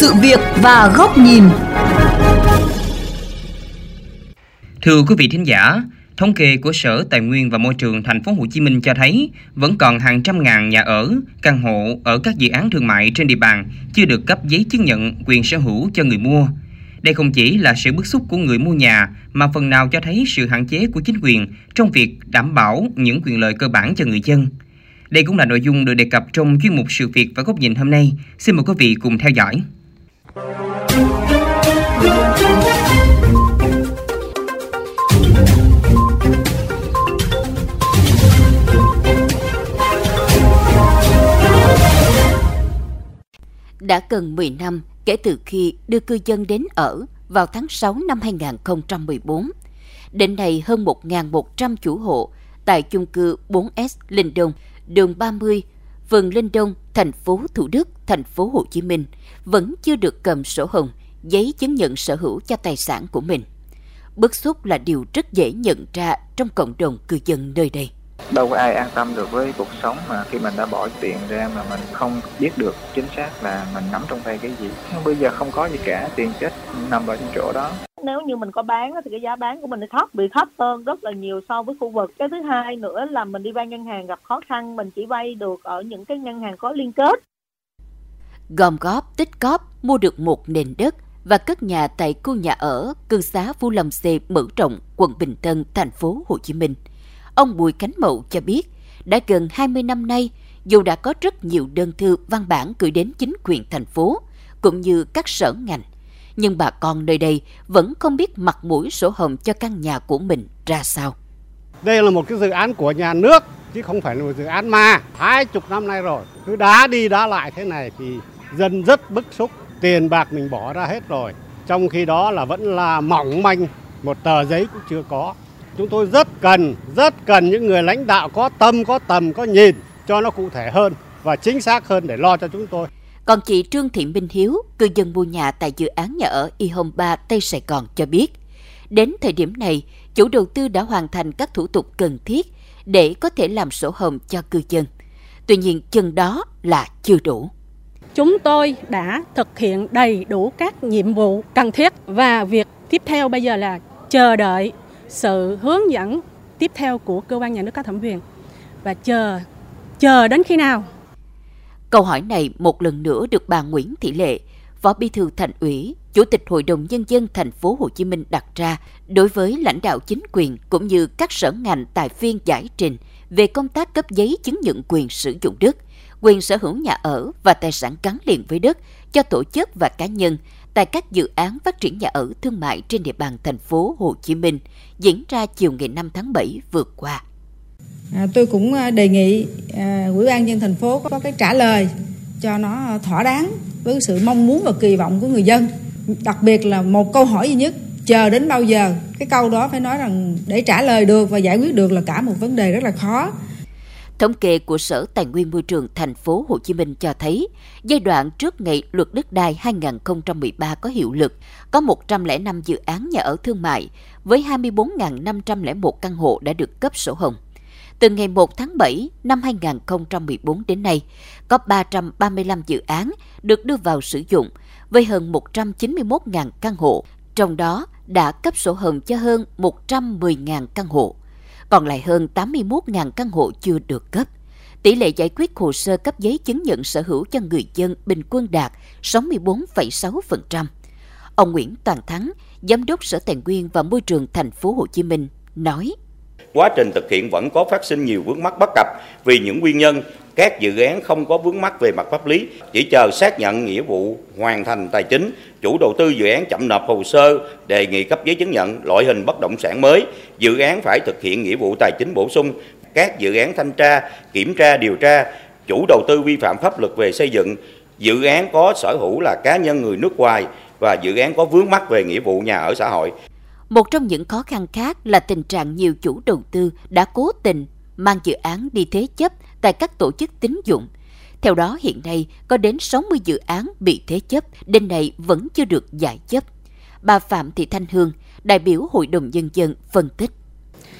sự việc và góc nhìn. Thưa quý vị thính giả, thống kê của Sở Tài nguyên và Môi trường thành phố Hồ Chí Minh cho thấy vẫn còn hàng trăm ngàn nhà ở, căn hộ ở các dự án thương mại trên địa bàn chưa được cấp giấy chứng nhận quyền sở hữu cho người mua. Đây không chỉ là sự bức xúc của người mua nhà mà phần nào cho thấy sự hạn chế của chính quyền trong việc đảm bảo những quyền lợi cơ bản cho người dân. Đây cũng là nội dung được đề cập trong chuyên mục sự việc và góc nhìn hôm nay. Xin mời quý vị cùng theo dõi. Đã gần 10 năm kể từ khi đưa cư dân đến ở vào tháng 6 năm 2014. Đến nay hơn 1.100 chủ hộ tại chung cư 4S Linh Đông, đường 30, phường Linh Đông, thành phố Thủ Đức, thành phố Hồ Chí Minh vẫn chưa được cầm sổ hồng, giấy chứng nhận sở hữu cho tài sản của mình. Bức xúc là điều rất dễ nhận ra trong cộng đồng cư dân nơi đây. Đâu có ai an tâm được với cuộc sống mà khi mình đã bỏ tiền ra mà mình không biết được chính xác là mình nắm trong tay cái gì. Bây giờ không có gì cả tiền chết nằm ở trong chỗ đó nếu như mình có bán thì cái giá bán của mình thấp bị thấp hơn rất là nhiều so với khu vực cái thứ hai nữa là mình đi vay ngân hàng gặp khó khăn mình chỉ vay được ở những cái ngân hàng có liên kết gom góp tích góp mua được một nền đất và cất nhà tại khu nhà ở cư xá Phú Lâm C mở rộng, quận Bình Tân, thành phố Hồ Chí Minh. Ông Bùi Cánh Mậu cho biết, đã gần 20 năm nay, dù đã có rất nhiều đơn thư văn bản gửi đến chính quyền thành phố, cũng như các sở ngành, nhưng bà con nơi đây vẫn không biết mặt mũi sổ hồng cho căn nhà của mình ra sao. Đây là một cái dự án của nhà nước, chứ không phải là một dự án ma. Hai chục năm nay rồi, cứ đá đi đá lại thế này thì dân rất bức xúc. Tiền bạc mình bỏ ra hết rồi. Trong khi đó là vẫn là mỏng manh, một tờ giấy cũng chưa có. Chúng tôi rất cần, rất cần những người lãnh đạo có tâm, có tầm, có nhìn cho nó cụ thể hơn và chính xác hơn để lo cho chúng tôi. Còn chị Trương Thị Minh Hiếu, cư dân mua nhà tại dự án nhà ở Y Home 3 Tây Sài Gòn cho biết, đến thời điểm này, chủ đầu tư đã hoàn thành các thủ tục cần thiết để có thể làm sổ hồng cho cư dân. Tuy nhiên, chừng đó là chưa đủ. Chúng tôi đã thực hiện đầy đủ các nhiệm vụ cần thiết và việc tiếp theo bây giờ là chờ đợi sự hướng dẫn tiếp theo của cơ quan nhà nước có thẩm quyền và chờ chờ đến khi nào Câu hỏi này một lần nữa được bà Nguyễn Thị Lệ, Phó Bí thư Thành ủy, Chủ tịch Hội đồng nhân dân thành phố Hồ Chí Minh đặt ra đối với lãnh đạo chính quyền cũng như các sở ngành tại phiên giải trình về công tác cấp giấy chứng nhận quyền sử dụng đất, quyền sở hữu nhà ở và tài sản gắn liền với đất cho tổ chức và cá nhân tại các dự án phát triển nhà ở thương mại trên địa bàn thành phố Hồ Chí Minh diễn ra chiều ngày 5 tháng 7 vừa qua. À, tôi cũng à, đề nghị à, Ủy ban dân thành phố có cái trả lời cho nó thỏa đáng với sự mong muốn và kỳ vọng của người dân. Đặc biệt là một câu hỏi duy nhất, chờ đến bao giờ? Cái câu đó phải nói rằng để trả lời được và giải quyết được là cả một vấn đề rất là khó. Thống kê của Sở Tài nguyên Môi trường thành phố Hồ Chí Minh cho thấy, giai đoạn trước ngày luật đất đai 2013 có hiệu lực, có 105 dự án nhà ở thương mại với 24.501 căn hộ đã được cấp sổ hồng. Từ ngày 1 tháng 7 năm 2014 đến nay, có 335 dự án được đưa vào sử dụng với hơn 191.000 căn hộ, trong đó đã cấp sổ hồng cho hơn 110.000 căn hộ còn lại hơn 81.000 căn hộ chưa được cấp. Tỷ lệ giải quyết hồ sơ cấp giấy chứng nhận sở hữu cho người dân bình quân đạt 64,6%. Ông Nguyễn Toàn Thắng, Giám đốc Sở Tài nguyên và Môi trường thành phố Hồ Chí Minh nói: Quá trình thực hiện vẫn có phát sinh nhiều vướng mắc bất cập vì những nguyên nhân. Các dự án không có vướng mắc về mặt pháp lý, chỉ chờ xác nhận nghĩa vụ hoàn thành tài chính, chủ đầu tư dự án chậm nộp hồ sơ đề nghị cấp giấy chứng nhận loại hình bất động sản mới, dự án phải thực hiện nghĩa vụ tài chính bổ sung, các dự án thanh tra, kiểm tra, điều tra, chủ đầu tư vi phạm pháp luật về xây dựng, dự án có sở hữu là cá nhân người nước ngoài và dự án có vướng mắc về nghĩa vụ nhà ở xã hội. Một trong những khó khăn khác là tình trạng nhiều chủ đầu tư đã cố tình mang dự án đi thế chấp tại các tổ chức tín dụng. Theo đó hiện nay có đến 60 dự án bị thế chấp, đến nay vẫn chưa được giải chấp. Bà Phạm Thị Thanh Hương, đại biểu Hội đồng Nhân dân phân tích.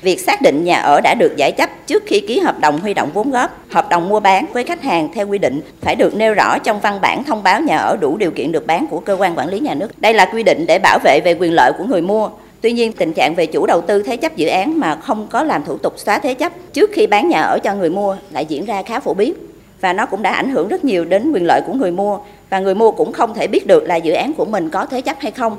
Việc xác định nhà ở đã được giải chấp trước khi ký hợp đồng huy động vốn góp, hợp đồng mua bán với khách hàng theo quy định phải được nêu rõ trong văn bản thông báo nhà ở đủ điều kiện được bán của cơ quan quản lý nhà nước. Đây là quy định để bảo vệ về quyền lợi của người mua. Tuy nhiên, tình trạng về chủ đầu tư thế chấp dự án mà không có làm thủ tục xóa thế chấp trước khi bán nhà ở cho người mua lại diễn ra khá phổ biến và nó cũng đã ảnh hưởng rất nhiều đến quyền lợi của người mua và người mua cũng không thể biết được là dự án của mình có thế chấp hay không.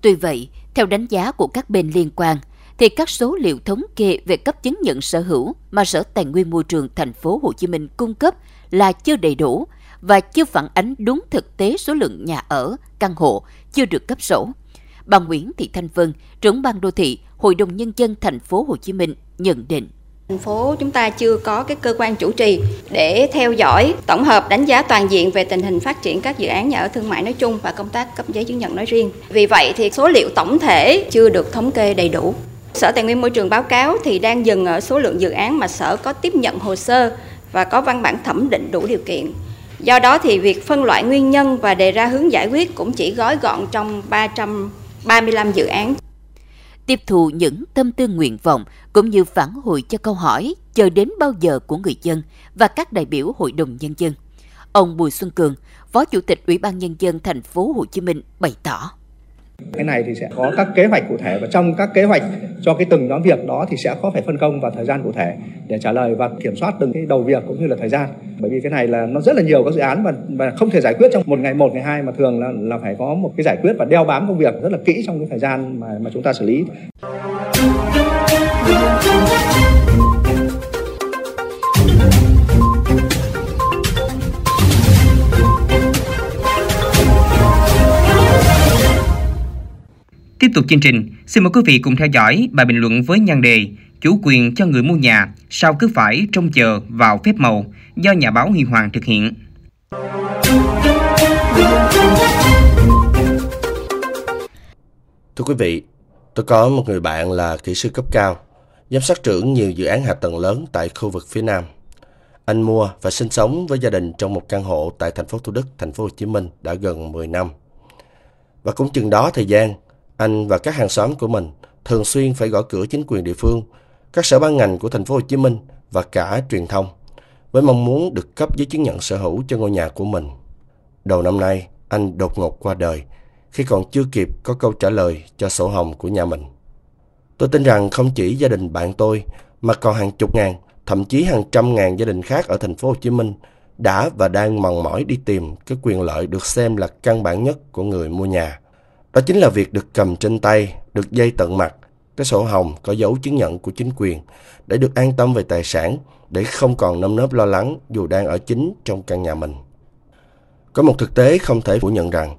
Tuy vậy, theo đánh giá của các bên liên quan, thì các số liệu thống kê về cấp chứng nhận sở hữu mà Sở Tài nguyên Môi trường thành phố Hồ Chí Minh cung cấp là chưa đầy đủ và chưa phản ánh đúng thực tế số lượng nhà ở, căn hộ chưa được cấp sổ. Bà Nguyễn Thị Thanh Vân, trưởng ban đô thị, Hội đồng nhân dân thành phố Hồ Chí Minh nhận định Thành phố chúng ta chưa có cái cơ quan chủ trì để theo dõi, tổng hợp đánh giá toàn diện về tình hình phát triển các dự án nhà ở thương mại nói chung và công tác cấp giấy chứng nhận nói riêng. Vì vậy thì số liệu tổng thể chưa được thống kê đầy đủ. Sở Tài nguyên Môi trường báo cáo thì đang dừng ở số lượng dự án mà Sở có tiếp nhận hồ sơ và có văn bản thẩm định đủ điều kiện. Do đó thì việc phân loại nguyên nhân và đề ra hướng giải quyết cũng chỉ gói gọn trong 35 dự án tiếp thu những tâm tư nguyện vọng cũng như phản hồi cho câu hỏi chờ đến bao giờ của người dân và các đại biểu Hội đồng nhân dân. Ông Bùi Xuân Cường, Phó Chủ tịch Ủy ban nhân dân thành phố Hồ Chí Minh bày tỏ: cái này thì sẽ có các kế hoạch cụ thể và trong các kế hoạch cho cái từng nhóm việc đó thì sẽ có phải phân công và thời gian cụ thể để trả lời và kiểm soát từng cái đầu việc cũng như là thời gian bởi vì cái này là nó rất là nhiều các dự án và, và không thể giải quyết trong một ngày một ngày hai mà thường là là phải có một cái giải quyết và đeo bám công việc rất là kỹ trong cái thời gian mà mà chúng ta xử lý. Tiếp tục chương trình, xin mời quý vị cùng theo dõi bài bình luận với nhan đề Chủ quyền cho người mua nhà sao cứ phải trông chờ vào phép màu do nhà báo Huy Hoàng thực hiện. Thưa quý vị, tôi có một người bạn là kỹ sư cấp cao, giám sát trưởng nhiều dự án hạ tầng lớn tại khu vực phía Nam. Anh mua và sinh sống với gia đình trong một căn hộ tại thành phố Thủ Đức, thành phố Hồ Chí Minh đã gần 10 năm. Và cũng chừng đó thời gian, anh và các hàng xóm của mình thường xuyên phải gõ cửa chính quyền địa phương, các sở ban ngành của thành phố Hồ Chí Minh và cả truyền thông với mong muốn được cấp giấy chứng nhận sở hữu cho ngôi nhà của mình. Đầu năm nay, anh đột ngột qua đời khi còn chưa kịp có câu trả lời cho sổ hồng của nhà mình. Tôi tin rằng không chỉ gia đình bạn tôi mà còn hàng chục ngàn, thậm chí hàng trăm ngàn gia đình khác ở thành phố Hồ Chí Minh đã và đang mòn mỏi đi tìm cái quyền lợi được xem là căn bản nhất của người mua nhà. Đó chính là việc được cầm trên tay, được dây tận mặt, cái sổ hồng có dấu chứng nhận của chính quyền để được an tâm về tài sản, để không còn nâm nớp lo lắng dù đang ở chính trong căn nhà mình. Có một thực tế không thể phủ nhận rằng,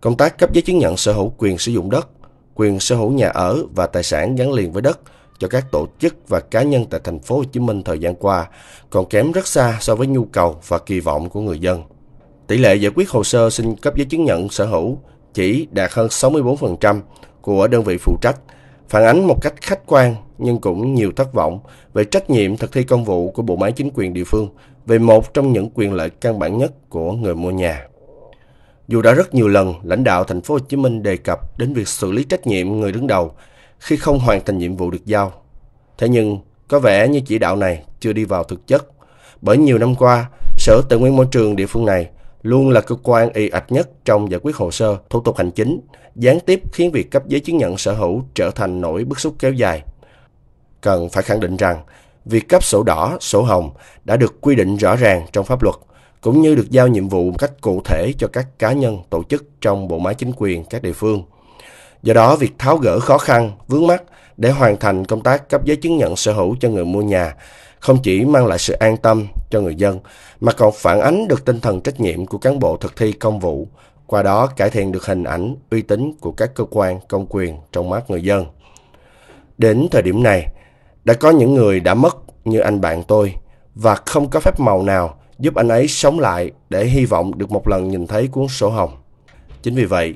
công tác cấp giấy chứng nhận sở hữu quyền sử dụng đất, quyền sở hữu nhà ở và tài sản gắn liền với đất cho các tổ chức và cá nhân tại thành phố Hồ Chí Minh thời gian qua còn kém rất xa so với nhu cầu và kỳ vọng của người dân. Tỷ lệ giải quyết hồ sơ xin cấp giấy chứng nhận sở hữu chỉ đạt hơn 64% của đơn vị phụ trách, phản ánh một cách khách quan nhưng cũng nhiều thất vọng về trách nhiệm thực thi công vụ của bộ máy chính quyền địa phương về một trong những quyền lợi căn bản nhất của người mua nhà. Dù đã rất nhiều lần lãnh đạo thành phố Hồ Chí Minh đề cập đến việc xử lý trách nhiệm người đứng đầu khi không hoàn thành nhiệm vụ được giao. Thế nhưng có vẻ như chỉ đạo này chưa đi vào thực chất, bởi nhiều năm qua, Sở Tài nguyên Môi trường địa phương này luôn là cơ quan y ạch nhất trong giải quyết hồ sơ, thủ tục hành chính, gián tiếp khiến việc cấp giấy chứng nhận sở hữu trở thành nỗi bức xúc kéo dài. Cần phải khẳng định rằng, việc cấp sổ đỏ, sổ hồng đã được quy định rõ ràng trong pháp luật, cũng như được giao nhiệm vụ một cách cụ thể cho các cá nhân, tổ chức trong bộ máy chính quyền các địa phương. Do đó, việc tháo gỡ khó khăn, vướng mắt để hoàn thành công tác cấp giấy chứng nhận sở hữu cho người mua nhà không chỉ mang lại sự an tâm cho người dân mà còn phản ánh được tinh thần trách nhiệm của cán bộ thực thi công vụ, qua đó cải thiện được hình ảnh, uy tín của các cơ quan công quyền trong mắt người dân. Đến thời điểm này, đã có những người đã mất như anh bạn tôi và không có phép màu nào giúp anh ấy sống lại để hy vọng được một lần nhìn thấy cuốn sổ hồng. Chính vì vậy,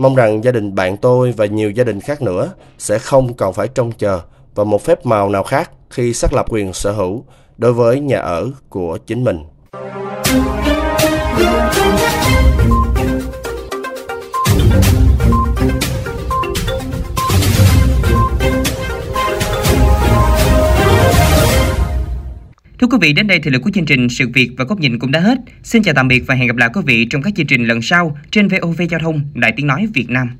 mong rằng gia đình bạn tôi và nhiều gia đình khác nữa sẽ không còn phải trông chờ vào một phép màu nào khác khi xác lập quyền sở hữu đối với nhà ở của chính mình. Vị, đến đây thì lực của chương trình Sự việc và góc nhìn cũng đã hết. Xin chào tạm biệt và hẹn gặp lại quý vị trong các chương trình lần sau trên VOV Giao thông Đài Tiếng Nói Việt Nam.